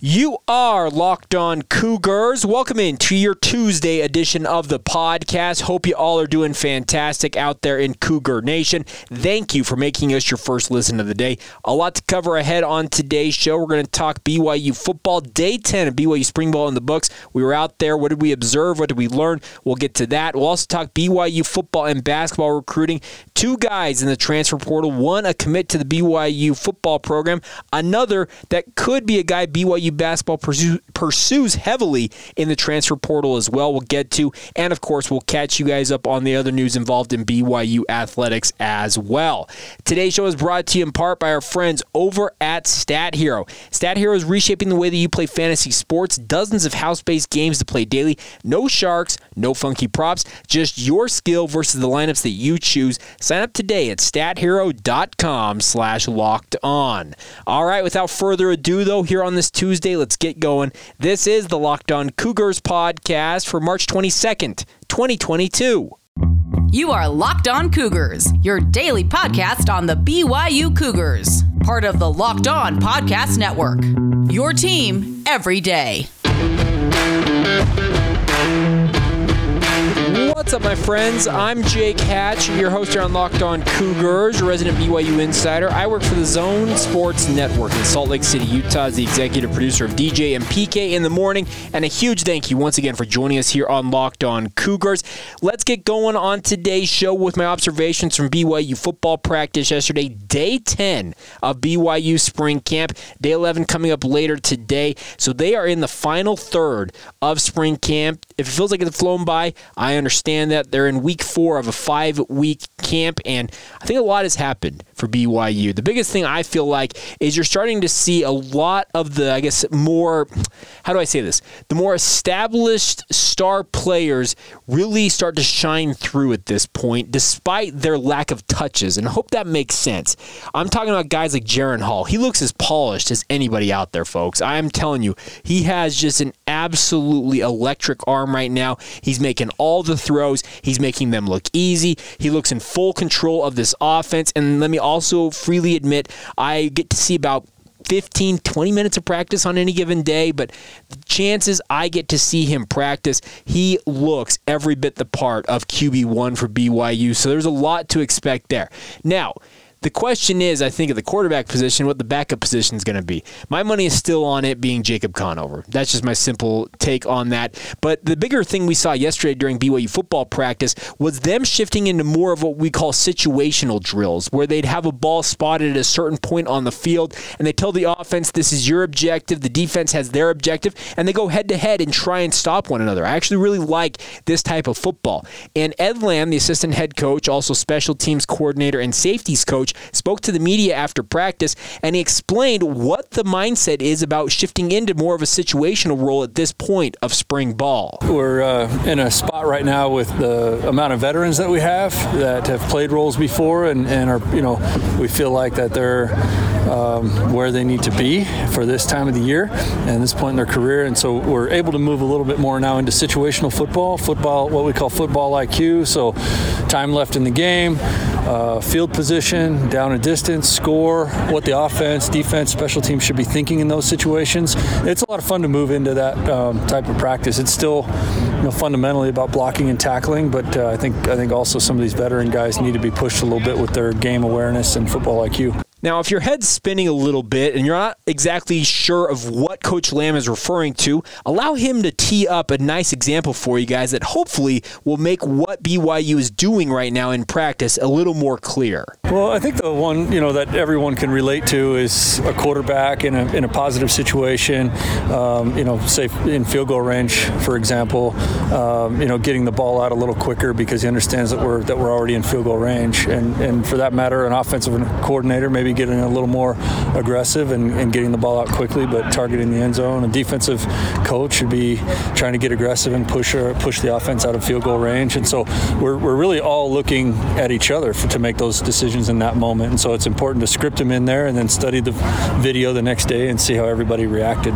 You are locked on Cougars. Welcome in to your Tuesday edition of the podcast. Hope you all are doing fantastic out there in Cougar Nation. Thank you for making us your first listen of the day. A lot to cover ahead on today's show. We're going to talk BYU football, day 10 of BYU Spring Ball in the books. We were out there. What did we observe? What did we learn? We'll get to that. We'll also talk BYU football and basketball recruiting. Two guys in the transfer portal, one a commit to the BYU football program, another that could be a guy BYU basketball pursue, pursues heavily in the transfer portal as well. We'll get to, and of course, we'll catch you guys up on the other news involved in BYU athletics as well. Today's show is brought to you in part by our friends over at Stat Hero. Stat Hero is reshaping the way that you play fantasy sports. Dozens of house-based games to play daily. No sharks, no funky props, just your skill versus the lineups that you choose. Sign up today at stathero.com slash locked on. All right, without further ado, though, here on this Tuesday, Tuesday. Let's get going. This is the Locked On Cougars podcast for March 22nd, 2022. You are Locked On Cougars, your daily podcast on the BYU Cougars, part of the Locked On Podcast Network. Your team every day. What's up, my friends? I'm Jake Hatch, your host here on Locked On Cougars, resident BYU insider. I work for the Zone Sports Network in Salt Lake City, Utah, as the executive producer of DJ and PK in the morning. And a huge thank you once again for joining us here on Locked On Cougars. Let's get going on today's show with my observations from BYU football practice yesterday, day 10 of BYU spring camp, day 11 coming up later today. So they are in the final third of spring camp. If it feels like it's flown by, I understand that they're in week four of a five week camp, and I think a lot has happened for BYU. The biggest thing I feel like is you're starting to see a lot of the, I guess, more, how do I say this? The more established star players really start to shine through at this point, despite their lack of touches. And I hope that makes sense. I'm talking about guys like Jaren Hall. He looks as polished as anybody out there, folks. I am telling you, he has just an absolutely electric arm right now. He's making all the throws, he's making them look easy. He looks in full control of this offense. And let me also freely admit, I get to see about 15, 20 minutes of practice on any given day, but chances I get to see him practice, he looks every bit the part of QB1 for BYU. So there's a lot to expect there. Now, the question is, I think, at the quarterback position, what the backup position is going to be. My money is still on it being Jacob Conover. That's just my simple take on that. But the bigger thing we saw yesterday during BYU football practice was them shifting into more of what we call situational drills, where they'd have a ball spotted at a certain point on the field, and they tell the offense, this is your objective, the defense has their objective, and they go head to head and try and stop one another. I actually really like this type of football. And Ed Lamb, the assistant head coach, also special teams coordinator and safeties coach, spoke to the media after practice, and he explained what the mindset is about shifting into more of a situational role at this point of spring ball. We're uh, in a spot right now with the amount of veterans that we have that have played roles before, and, and are you know we feel like that they're um, where they need to be for this time of the year and this point in their career, and so we're able to move a little bit more now into situational football, football what we call football IQ. So time left in the game, uh, field position, down a distance, score, what the offense, defense, special teams should be thinking in those situations. It's a lot of fun to move into that um, type of practice. It's still, you know, fundamentally about blocking and tackling, but uh, I think I think also some of these veteran guys need to be pushed a little bit with their game awareness and football IQ. Now, if your head's spinning a little bit and you're not exactly sure of what Coach Lamb is referring to, allow him to tee up a nice example for you guys that hopefully will make what BYU is doing right now in practice a little more clear. Well, I think the one you know that everyone can relate to is a quarterback in a, in a positive situation. Um, you know, say in field goal range, for example. Um, you know, getting the ball out a little quicker because he understands that we're that we're already in field goal range, and and for that matter, an offensive coordinator maybe getting a little more aggressive and, and, getting the ball out quickly, but targeting the end zone. A defensive coach should be trying to get aggressive and push or push the offense out of field goal range. And so we're, we're really all looking at each other for, to make those decisions in that moment. And so it's important to script them in there and then study the video the next day and see how everybody reacted.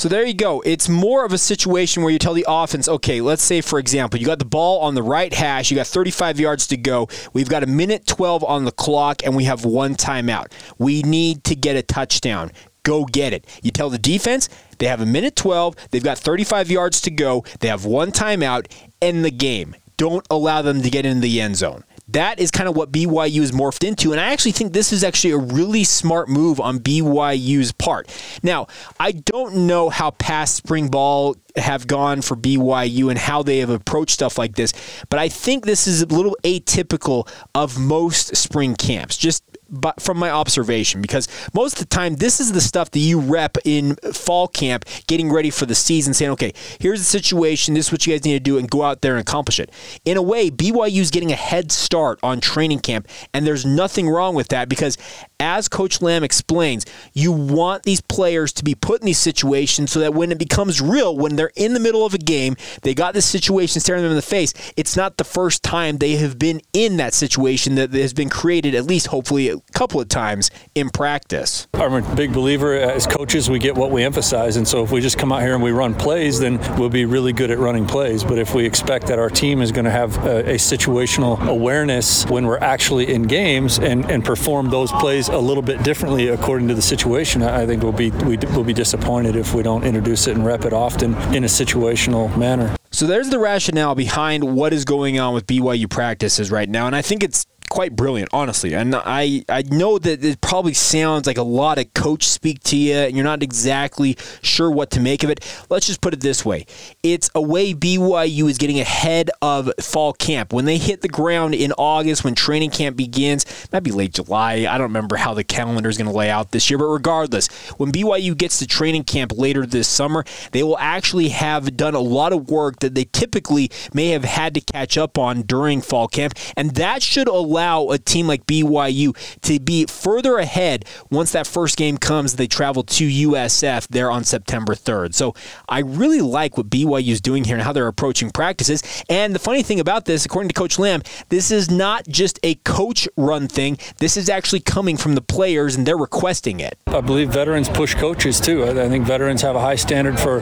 So there you go. It's more of a situation where you tell the offense, okay, let's say, for example, you got the ball on the right hash, you got 35 yards to go. We've got a minute 12 on the clock, and we have one timeout. We need to get a touchdown go get it. You tell the defense they have a minute 12, they've got 35 yards to go, they have one timeout, end the game. Don't allow them to get in the end zone that is kind of what BYU is morphed into. And I actually think this is actually a really smart move on BYU's part. Now, I don't know how past spring ball have gone for BYU and how they have approached stuff like this, but I think this is a little atypical of most spring camps. Just but from my observation because most of the time this is the stuff that you rep in fall camp getting ready for the season saying okay here's the situation. This is what you guys need to do and go out there and accomplish it. In a way BYU is getting a head start on training camp and there's nothing wrong with that because as coach Lamb explains you want these players to be put in these situations so that when it becomes real when they're in the middle of a game they got this situation staring them in the face it's not the first time they have been in that situation that has been created at least hopefully a couple of times in practice. I'm a big believer uh, as coaches, we get what we emphasize. And so if we just come out here and we run plays, then we'll be really good at running plays. But if we expect that our team is going to have a, a situational awareness when we're actually in games and, and perform those plays a little bit differently according to the situation, I think we'll be, we, will be disappointed if we don't introduce it and rep it often in a situational manner. So there's the rationale behind what is going on with BYU practices right now. And I think it's quite brilliant, honestly. And I, I know that it probably sounds like a lot of coach speak to you, and you're not exactly sure what to make of it. Let's just put it this way it's a way BYU is getting ahead of fall camp. When they hit the ground in August, when training camp begins, might be late July. I don't remember how the calendar is going to lay out this year, but regardless, when BYU gets to training camp later this summer, they will actually have done a lot of work that they typically may have had to catch up on during fall camp, and that should allow allow a team like BYU to be further ahead once that first game comes. They travel to USF there on September 3rd. So I really like what BYU is doing here and how they're approaching practices. And the funny thing about this, according to Coach Lamb, this is not just a coach run thing. This is actually coming from the players and they're requesting it. I believe veterans push coaches too. I think veterans have a high standard for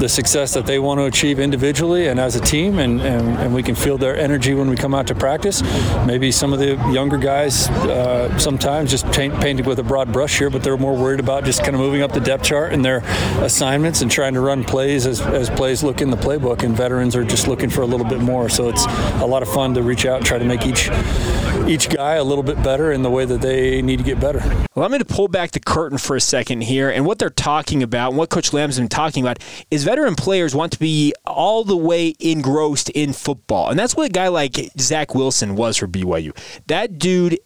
the success that they want to achieve individually and as a team, and, and, and we can feel their energy when we come out to practice. Maybe some of the younger guys uh, sometimes just paint, painted with a broad brush here, but they're more worried about just kind of moving up the depth chart in their assignments and trying to run plays as, as plays look in the playbook. And veterans are just looking for a little bit more. So it's a lot of fun to reach out and try to make each each guy a little bit better in the way that they need to get better. Allow me to pull back the curtain for a second here. And what they're talking about, and what Coach Lamb's been talking about, is veteran players want to be all the way engrossed in football. And that's what a guy like Zach Wilson was for BYU. That dude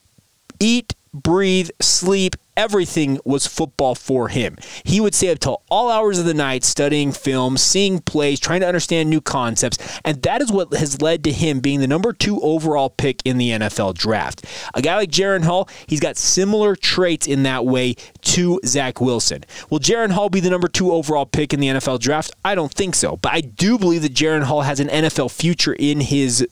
eat, breathe, sleep, everything was football for him. He would stay up till all hours of the night studying film, seeing plays, trying to understand new concepts, and that is what has led to him being the number two overall pick in the NFL draft. A guy like Jaren Hall, he's got similar traits in that way to Zach Wilson. Will Jaren Hall be the number two overall pick in the NFL draft? I don't think so, but I do believe that Jaren Hall has an NFL future in his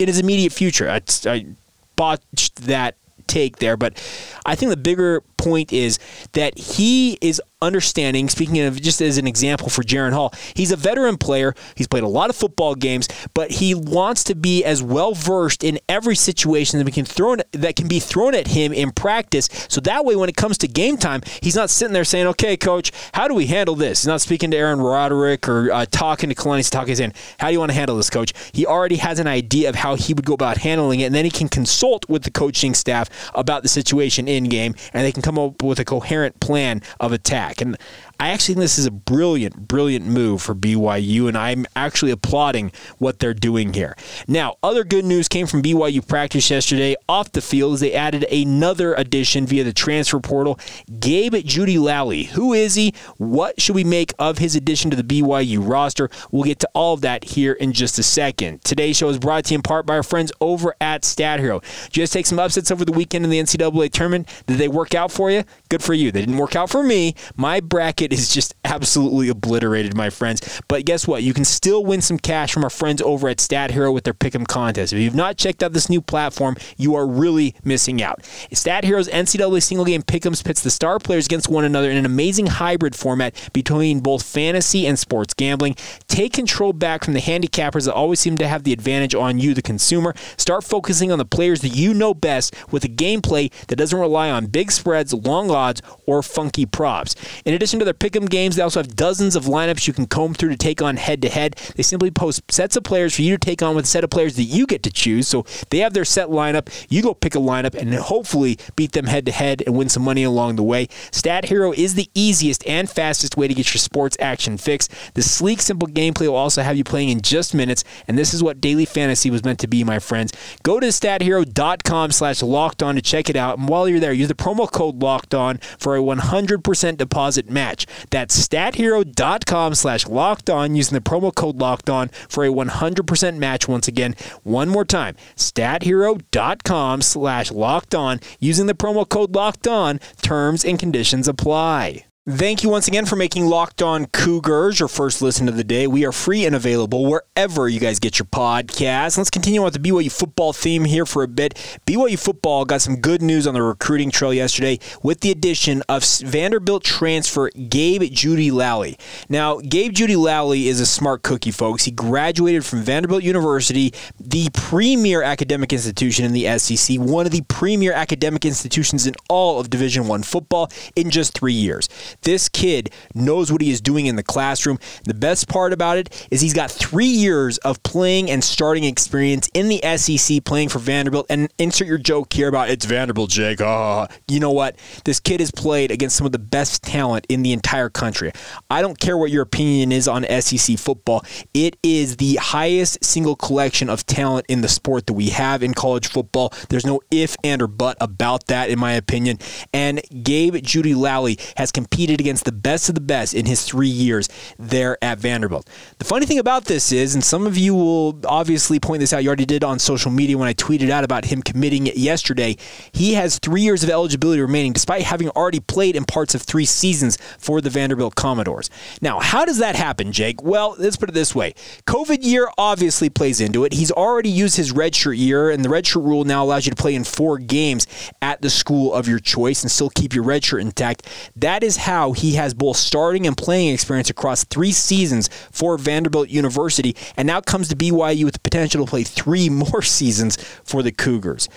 in his immediate future. I, I botched that take there, but I think the bigger point is that he is understanding, speaking of just as an example for Jaren Hall, he's a veteran player. He's played a lot of football games, but he wants to be as well versed in every situation that we can thrown that can be thrown at him in practice. So that way, when it comes to game time, he's not sitting there saying, "Okay, coach, how do we handle this?" He's not speaking to Aaron Roderick or uh, talking to Kalani Sitake saying, "How do you want to handle this, coach?" He already has an idea of how he would go about handling it, and then he can consult with the coaching staff about the situation in game, and they can come up with a coherent plan of attack. And I actually think this is a brilliant, brilliant move for BYU, and I'm actually applauding what they're doing here. Now, other good news came from BYU practice yesterday. Off the field, as they added another addition via the transfer portal, Gabe Jeudy-Lally. Who is he? What should we make of his addition to the BYU roster? We'll get to all of that here in just a second. Today's show is brought to you in part by our friends over at Stat Hero. Just take some upsets over the weekend in the NCAA tournament. Did they work out for you? Good for you. They didn't work out for me. My bracket is just absolutely obliterated, my friends. But guess what? You can still win some cash from our friends over at Stat Hero with their Pick'em contest. If you've not checked out this new platform, you are really missing out. Stat Hero's NCAA single game Pick'ems pits the star players against one another in an amazing hybrid format between both fantasy and sports gambling. Take control back from the handicappers that always seem to have the advantage on you, the consumer. Start focusing on the players that you know best with a gameplay that doesn't rely on big spreads, long odds, or funky props. In addition to their pick'em games, they also have dozens of lineups you can comb through to take on head to head. They simply post sets of players for you to take on with a set of players that you get to choose. So they have their set lineup. You go pick a lineup and hopefully beat them head to head and win some money along the way. Stat Hero is the easiest and fastest way to get your sports action fix. The sleek, simple gameplay will also have you playing in just minutes, and this is what daily fantasy was meant to be, my friends. Go to stathero.com slash locked on to check it out. And while you're there, use the promo code locked on for a 100% deposit match. That's stathero.com slash locked on using the promo code locked on for a 100% match once again. One more time, stathero.com slash locked on using the promo code locked on. Terms and conditions apply. Thank you once again for making Locked On Cougars your first listen of the day. We are free and available wherever you guys get your podcasts. Let's continue with the BYU football theme here for a bit. BYU football got some good news on the recruiting trail yesterday with the addition of Vanderbilt transfer Gabe Jeudy-Lally. Now, Gabe Jeudy-Lally is a smart cookie, folks. He graduated from Vanderbilt University, the premier academic institution in the SEC, one of the premier academic institutions in all of Division One football in just three years. This kid knows what he is doing in the classroom. The best part about it is he's got three years of playing and starting experience in the SEC playing for Vanderbilt. And insert your joke here about it's Vanderbilt, Jake. Oh, you know what? This kid has played against some of the best talent in the entire country. I don't care what your opinion is on SEC football. It is the highest single collection of talent in the sport that we have in college football. There's no if and or but about that, in my opinion. And Gabe Jeudy-Lally has competed competed against the best of the best in his three years there at Vanderbilt. The funny thing about this is, and some of you will obviously point this out, you already did on social media when I tweeted out about him committing yesterday. He has three years of eligibility remaining, despite having already played in parts of three seasons for the Vanderbilt Commodores. Now, how does that happen, Jake? Well, let's put it this way COVID year obviously plays into it. He's already used his redshirt year, and the redshirt rule now allows you to play in four games at the school of your choice and still keep your redshirt intact. That is how he has both starting and playing experience across three seasons for Vanderbilt University, and now comes to BYU with the potential to play three more seasons for the Cougars.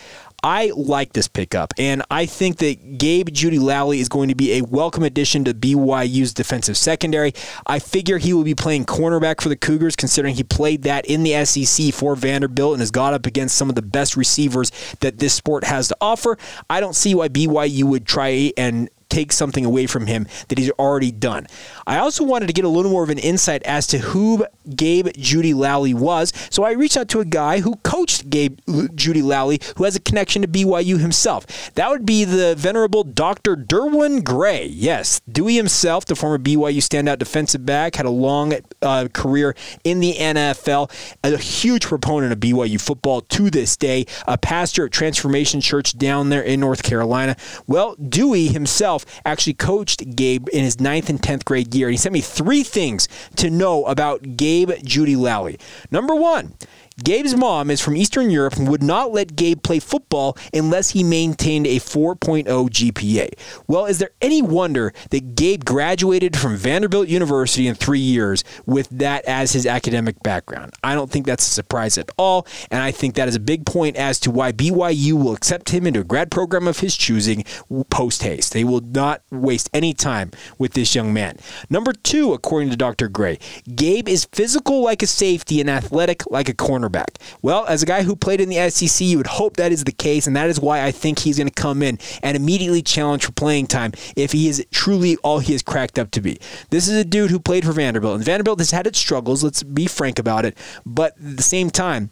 I like this pickup, and I think that Gabe Jeudy-Lally is going to be a welcome addition to BYU's defensive secondary. I figure he will be playing cornerback for the Cougars, considering he played that in the SEC for Vanderbilt and has got up against some of the best receivers that this sport has to offer. I don't see why BYU would try and take something away from him that he's already done. I also wanted to get a little more of an insight as to who Gabe Jeudy-Lally was, so I reached out to a guy who coached Gabe Jeudy-Lally, who has a connection to BYU himself. That would be the venerable Dr. Derwin Gray. Yes, Dewey himself, the former BYU standout defensive back, had a long uh, career in the NFL, a huge proponent of BYU football to this day, a pastor at Transformation Church down there in North Carolina. Well, Dewey himself actually coached Gabe in his ninth and 10th grade year. And he sent me three things to know about Gabe Jeudy-Lally. Number one, Gabe's mom is from Eastern Europe and would not let Gabe play football unless he maintained a 4.0 GPA. Well, is there any wonder that Gabe graduated from Vanderbilt University in three years with that as his academic background? I don't think that's a surprise at all, and I think that is a big point as to why BYU will accept him into a grad program of his choosing post haste. They will not waste any time with this young man. Number two, according to Dr. Gray, Gabe is physical like a safety and athletic like a corner cornerback. Well, as a guy who played in the SEC, you would hope that is the case, and that is why I think he's going to come in and immediately challenge for playing time if he is truly all he is cracked up to be. This is a dude who played for Vanderbilt, and Vanderbilt has had its struggles, let's be frank about it, but at the same time,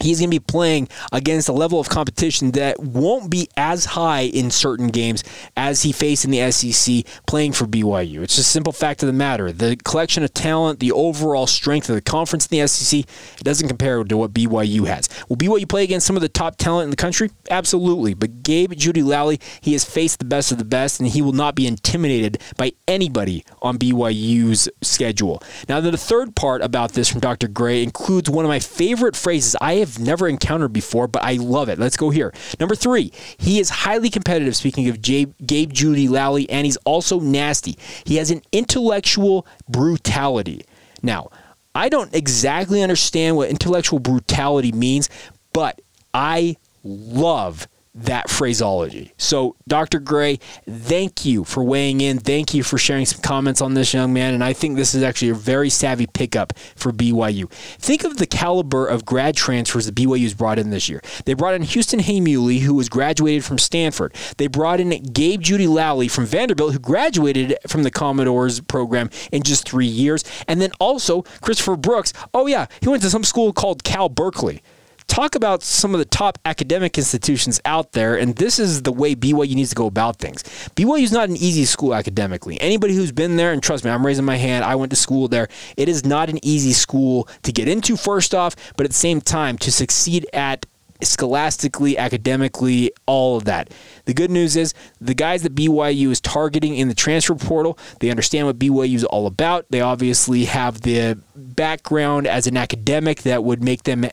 he's going to be playing against a level of competition that won't be as high in certain games as he faced in the SEC playing for BYU. It's just a simple fact of the matter. The collection of talent, the overall strength of the conference in the SEC, it doesn't compare to what BYU has. Will BYU play against some of the top talent in the country? Absolutely. But Gabe Jeudy-Lally, he has faced the best of the best, and he will not be intimidated by anybody on BYU's schedule. Now, the third part about this from Dr. Gray includes one of my favorite phrases I have have never encountered before, but I love it. Let's go here. Number three, he is highly competitive, speaking of Gabe, Gabe Jeudy-Lally, and he's also nasty. He has an intellectual brutality. Now, I don't exactly understand what intellectual brutality means, but I love that phraseology. So, Dr. Gray, thank you for weighing in. Thank you for sharing some comments on this young man. And I think this is actually a very savvy pickup for BYU. Think of the caliber of grad transfers that BYU's brought in this year. They brought in Houston Heimuli, who was graduated from Stanford. They brought in Gabe Jeudy-Lally from Vanderbilt, who graduated from the Commodores program in just three years. And then also Christopher Brooks. Oh, yeah, he went to some school called Cal Berkeley talk about some of the top academic institutions out there, and this is the way BYU needs to go about things. BYU is not an easy school academically. Anybody who's been there, and trust me, I'm raising my hand, I went to school there. It is not an easy school to get into, first off, but at the same time, to succeed at scholastically, academically, all of that. The good news is the guys that BYU is targeting in the transfer portal, they understand what BYU is all about. They obviously have the background as an academic that would make them,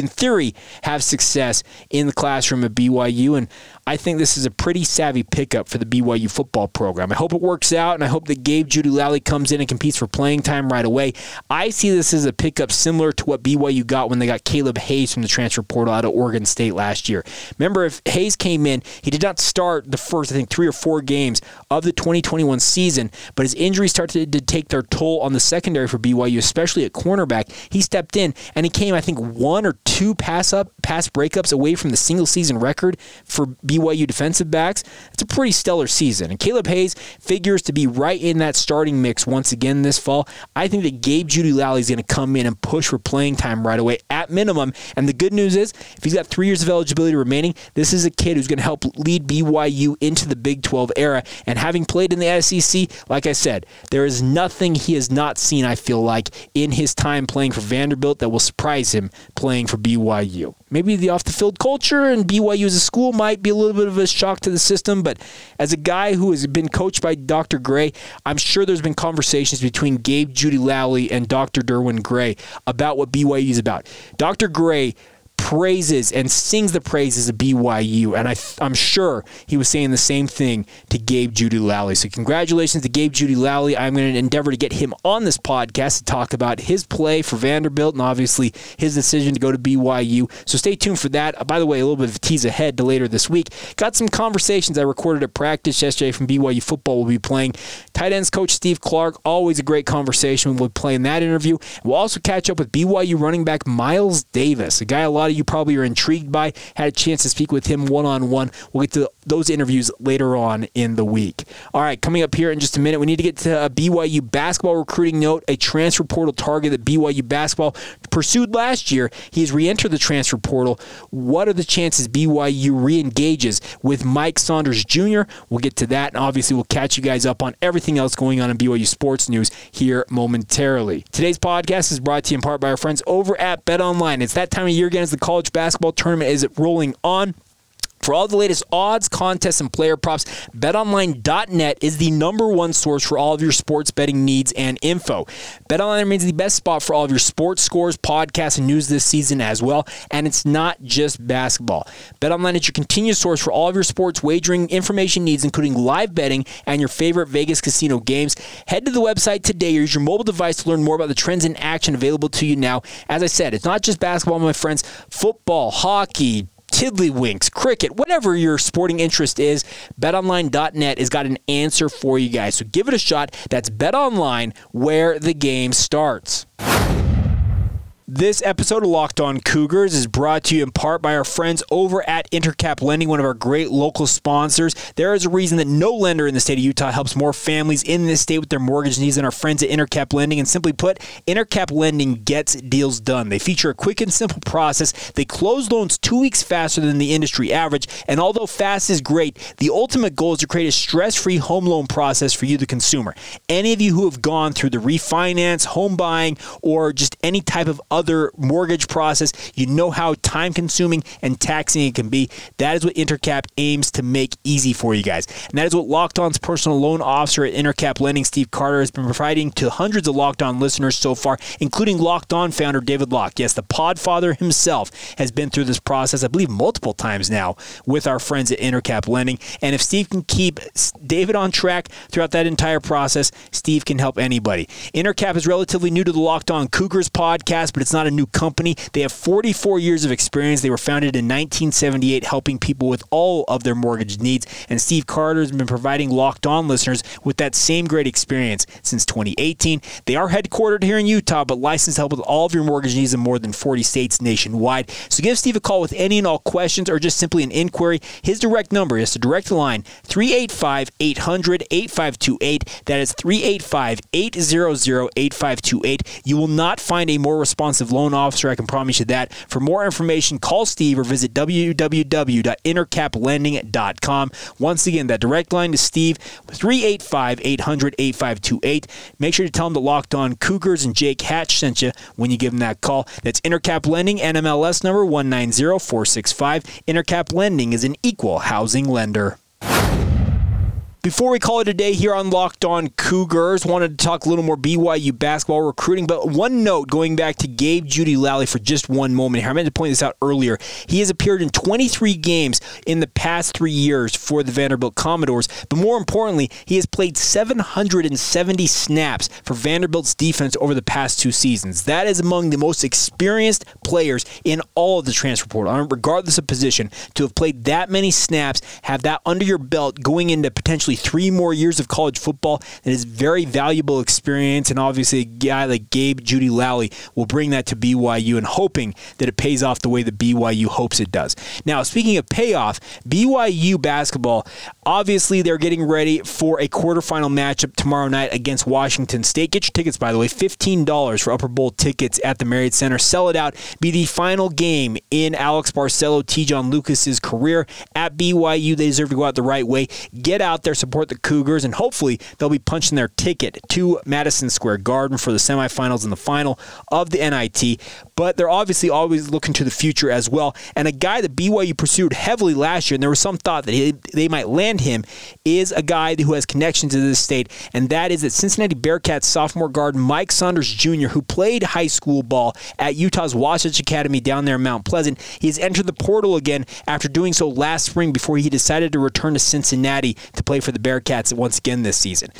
in theory, have success in the classroom at BYU. And I think this is a pretty savvy pickup for the BYU football program. I hope it works out, and I hope that Gabe Jeudy-Lally comes in and competes for playing time right away. I see this as a pickup similar to what BYU got when they got Caleb Hayes from the transfer portal out of Oregon State last year. Remember, if Hayes came in, he did not start the first, I think, three or four games of the 2021 season, but his injuries started to take their toll on the secondary for BYU, especially at cornerback. He stepped in and he came, I think, one or two pass up, pass breakups away from the single season record for BYU defensive backs, it's a pretty stellar season. And Caleb Hayes figures to be right in that starting mix once again this fall. I think that Gabe Jeudy-Lally is going to come in and push for playing time right away at minimum. And the good news is, if he's got three years of eligibility remaining, this is a kid who's going to help lead BYU into the Big 12 era. And having played in the SEC, like I said, there is nothing he has not seen, I feel like, in his time playing for Vanderbilt that will surprise him playing for BYU maybe the off the field culture and BYU as a school might be a little bit of a shock to the system. But as a guy who has been coached by Dr. Gray, I'm sure there's been conversations between Gabe Jeudy-Lally and Dr. Derwin Gray about what BYU is about. Dr. Gray praises and sings the praises of BYU. And I, am sure he was saying the same thing to Gabe Jeudy-Lally. So congratulations to Gabe Jeudy-Lally. I'm going to endeavor to get him on this podcast to talk about his play for Vanderbilt and obviously his decision to go to BYU. So stay tuned for that. By the way, a little bit of a tease ahead to later this week. Got some conversations I recorded at practice yesterday from BYU football. We'll be playing tight ends coach Steve Clark. Always a great conversation. We'll play in that interview. We'll also catch up with BYU running back Miles Davis, a guy a lot of you probably are intrigued by. Had a chance to speak with him one on one. We'll get to those interviews later on in the week. All right, coming up here in just a minute, we need to get to a BYU basketball recruiting note, a transfer portal target that BYU basketball pursued last year. He has re entered the transfer portal. What are the chances BYU re engages with Mike Saunders Jr.? We'll get to that, and obviously, we'll catch you guys up on everything else going on in BYU sports news here momentarily. Today's podcast is brought to you in part by our friends over at Bet Online. It's that time of year again as the college basketball tournament is rolling on. For all the latest odds, contests, and player props, betonline.net is the number one source for all of your sports betting needs and info. BetOnline remains the best spot for all of your sports scores, podcasts, and news this season as well. And it's not just basketball. BetOnline is your continuous source for all of your sports wagering information needs, including live betting and your favorite Vegas casino games. Head to the website today or use your mobile device to learn more about the trends in action available to you now. As I said, it's not just basketball, my friends. Football, hockey, tiddlywinks, cricket, whatever your sporting interest is, betonline.net has got an answer for you guys. So give it a shot. That's betonline where the game starts. This episode of Locked On Cougars is brought to you in part by our friends over at Intercap Lending, one of our great local sponsors. There is a reason that no lender in the state of Utah helps more families in this state with their mortgage needs than our friends at Intercap Lending. And simply put, Intercap Lending gets deals done. They feature a quick and simple process. They close loans two weeks faster than the industry average. And although fast is great, the ultimate goal is to create a stress free home loan process for you, the consumer. Any of you who have gone through the refinance, home buying, or just any type of other mortgage process. You know how time consuming and taxing it can be. That is what Intercap aims to make easy for you guys. And that is what Locked On's personal loan officer at Intercap Lending, Steve Carter, has been providing to hundreds of Locked On listeners so far, including Locked On founder David Locke. Yes, the podfather himself has been through this process, I believe, multiple times now with our friends at Intercap Lending. And if Steve can keep David on track throughout that entire process, Steve can help anybody. Intercap is relatively new to the Locked On Cougars podcast, but it's not a new company. They have 44 years of experience. They were founded in 1978, helping people with all of their mortgage needs. And Steve Carter has been providing Locked On listeners with that same great experience since 2018. They are headquartered here in Utah, but licensed to help with all of your mortgage needs in more than 40 states nationwide. So give Steve a call with any and all questions or just simply an inquiry. His direct number is to direct line 385 800 8528. That is 385 800 8528. You will not find a more responsive loan officer, I can promise you that. For more information, call Steve or visit www.intercaplending.com. Once again, that direct line to Steve, 385 800 8528. Make sure to tell him the Locked On Cougars and Jake Hatch sent you when you give him that call. That's Intercap Lending, NMLS number 190465. Intercap Lending is an equal housing lender. Before we call it a day here on Locked On Cougars, wanted to talk a little more BYU basketball recruiting. But one note going back to Gabe Jeudy-Lally for just one moment here. I meant to point this out earlier. He has appeared in 23 games in the past three years for the Vanderbilt Commodores. But more importantly, he has played 770 snaps for Vanderbilt's defense over the past two seasons. That is among the most experienced players in all of the transfer portal, regardless of position. To have played that many snaps, have that under your belt going into potentially three more years of college football. and That is very valuable experience, and obviously a guy like Gabe Jeudy-Lally will bring that to BYU, and hoping that it pays off the way that BYU hopes it does. Now, speaking of payoff, BYU basketball, obviously they're getting ready for a quarterfinal matchup tomorrow night against Washington State. Get your tickets, by the way, $15 for Upper Bowl tickets at the Marriott Center. Sell it out. Be the final game in Alex Barcello, Te'Jon Lucas's career at BYU. They deserve to go out the right way. Get out there, support the Cougars, and hopefully they'll be punching their ticket to Madison Square Garden for the semifinals and the final of the NIT. But they're obviously always looking to the future as well. And a guy that BYU pursued heavily last year, and there was some thought that he, they might land him, is a guy who has connections to this state, and that is that Cincinnati Bearcats sophomore guard Mike Saunders Jr., who played high school ball at Utah's Wasatch Academy down there in Mount Pleasant. He's entered the portal again after doing so last spring before he decided to return to Cincinnati to play for the Bearcats once again this season.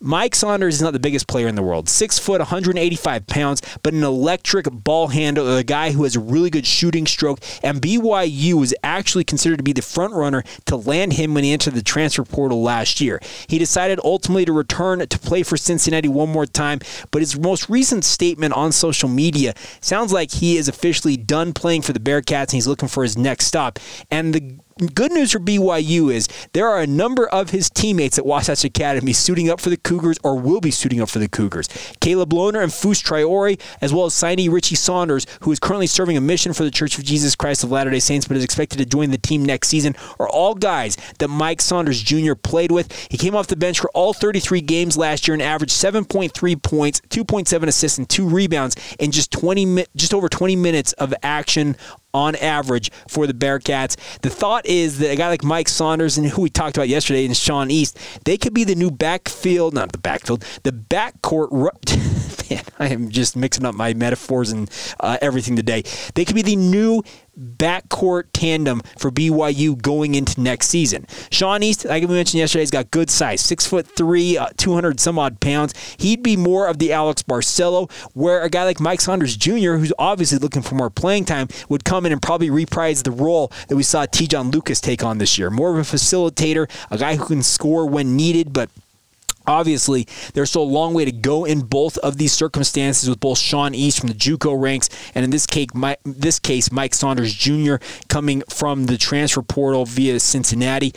Mike Saunders is not the biggest player in the world. Six foot, 185 pounds, but an electric ball handler, a guy who has a really good shooting stroke. And BYU was actually considered to be the front runner to land him when he entered the transfer portal last year. He decided ultimately to return to play for Cincinnati one more time, but his most recent statement on social media sounds like he is officially done playing for the Bearcats and he's looking for his next stop. And the good news for BYU is there are a number of his teammates at Wasatch Academy suiting up for the Cougars or will be suiting up for the Cougars. Caleb Lohner and Fus Traore, as well as signee Richie Saunders, who is currently serving a mission for the Church of Jesus Christ of Latter day Saints but is expected to join the team next season, are all guys that Mike Saunders Jr. played with. He came off the bench for all 33 games last year and averaged 7.3 points, 2.7 assists, and two rebounds in just 20 just over 20 minutes of action on average for the Bearcats. The thought is that a guy like Mike Saunders and who we talked about yesterday and Sean East, they could be the new backfield, not the backfield, the backcourt. Man, I am just mixing up my metaphors and uh, everything today. They could be the new backcourt tandem for BYU going into next season. Sean East, like we mentioned yesterday, he's got good size, six foot three, uh, 200 some odd pounds. He'd be more of the Alex Barcello, where a guy like Mike Saunders Jr., who's obviously looking for more playing time, would come in and probably reprise the role that we saw Te'Jon Lucas take on this year. More of a facilitator, a guy who can score when needed, but Obviously, there's still a long way to go in both of these circumstances with both Sean East from the JUCO ranks and in this case, Mike, this case, Mike Saunders Jr. coming from the transfer portal via Cincinnati.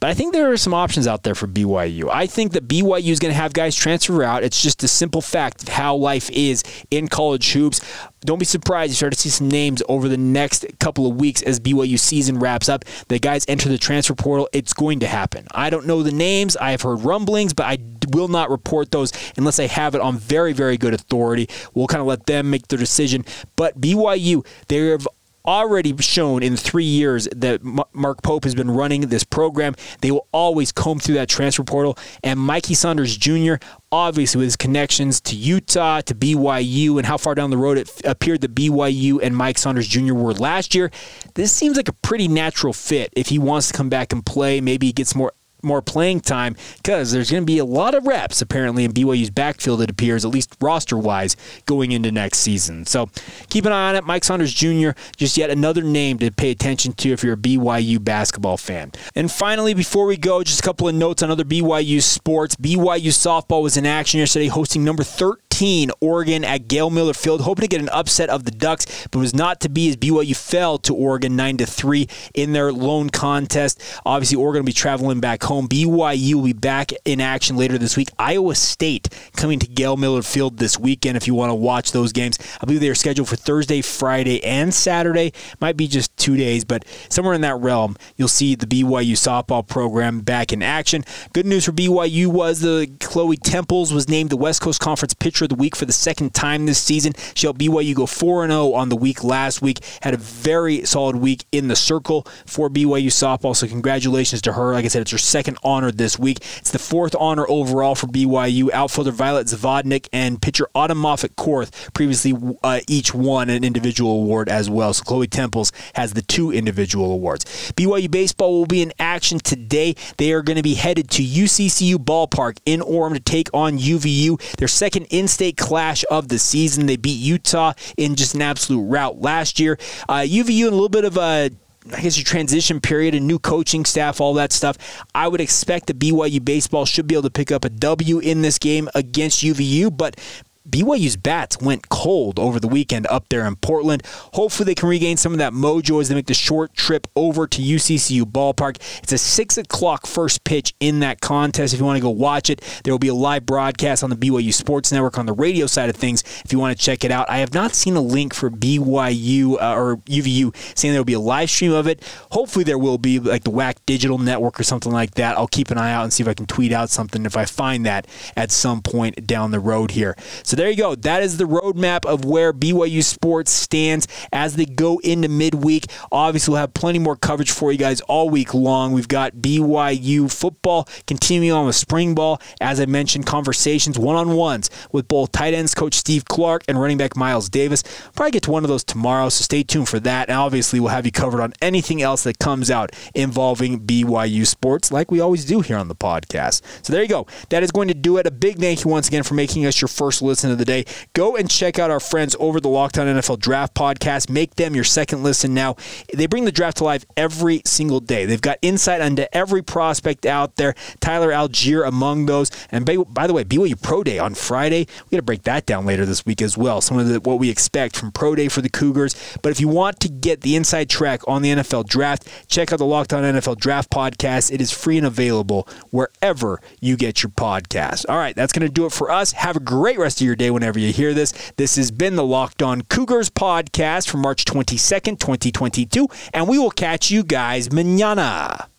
But I think there are some options out there for BYU. I think that BYU is going to have guys transfer out. It's just a simple fact of how life is in college hoops. Don't be surprised you start to see some names over the next couple of weeks as BYU season wraps up. The guys enter the transfer portal. It's going to happen. I don't know the names. I have heard rumblings, but I will not report those unless I have it on very, very good authority. We'll kind of let them make their decision. But BYU, they have already shown in three years that Mark Pope has been running this program. They will always comb through that transfer portal. And Mikey Saunders Jr., obviously with his connections to Utah, to BYU, and how far down the road it appeared that BYU and Mike Saunders Jr. were last year, this seems like a pretty natural fit if he wants to come back and play. Maybe he gets more more playing time because there's going to be a lot of reps apparently in BYU's backfield, it appears, at least roster wise, going into next season. So keep an eye on it. Mike Saunders Jr., just yet another name to pay attention to if you're a BYU basketball fan. And finally, before we go, just a couple of notes on other BYU sports. BYU softball was in action yesterday, hosting number 13 Oregon at Gail Miller Field, hoping to get an upset of the Ducks, but was not to be as BYU fell to Oregon 9 to 3 in their lone contest. Obviously, Oregon will be traveling back home. BYU will be back in action later this week. Iowa State coming to Gail Miller Field this weekend if you want to watch those games. I believe they are scheduled for Thursday, Friday, and Saturday. Might be just two days, but somewhere in that realm, you'll see the BYU softball program back in action. Good news for BYU was the Chloe Temples was named the West Coast Conference Pitcher of the week for the second time this season. She helped BYU go 4 0 on the week last week. Had a very solid week in the circle for BYU softball. So, congratulations to her. Like I said, it's her second honor this week. It's the fourth honor overall for BYU. Outfielder Violet Zavodnik and pitcher Autumn Moffat Korth previously uh, each won an individual award as well. So, Chloe Temples has the two individual awards. BYU baseball will be in action today. They are going to be headed to UCCU Ballpark in Orem to take on UVU. Their second in state clash of the season. They beat Utah in just an absolute rout last year. Uh, UVU in a little bit of a I guess your transition period, a new coaching staff, all that stuff. I would expect that BYU baseball should be able to pick up a W in this game against UVU, but BYU's bats went cold over the weekend up there in Portland. Hopefully, they can regain some of that mojo as they make the short trip over to UCCU Ballpark. It's a 6 o'clock first pitch in that contest. If you want to go watch it, there will be a live broadcast on the BYU Sports Network on the radio side of things if you want to check it out. I have not seen a link for BYU uh, or UVU saying there will be a live stream of it. Hopefully, there will be like the WAC Digital Network or something like that. I'll keep an eye out and see if I can tweet out something if I find that at some point down the road here. So there you go. That is the roadmap of where BYU sports stands as they go into midweek. Obviously, we'll have plenty more coverage for you guys all week long. We've got BYU football continuing on with spring ball. As I mentioned, conversations, one on ones with both tight ends coach Steve Clark and running back Miles Davis. Probably get to one of those tomorrow, so stay tuned for that. And obviously, we'll have you covered on anything else that comes out involving BYU sports, like we always do here on the podcast. So there you go. That is going to do it. A big thank you once again for making us your first listen of the day. Go and check out our friends over the Locked On NFL Draft Podcast. Make them your second listen now. They bring the draft to life every single day. They've got insight into every prospect out there. Tyler Allgeier among those. And by, the way, BYU Pro Day on Friday. We got to break that down later this week as well. Some of the, what we expect from Pro Day for the Cougars. But if you want to get the inside track on the NFL Draft, check out the Locked On NFL Draft Podcast. It is free and available wherever you get your podcast. All right, that's going to do it for us. Have a great rest of your day whenever you hear this. This has been the Locked On Cougars podcast for March 22nd, 2022, and we will catch you guys manana.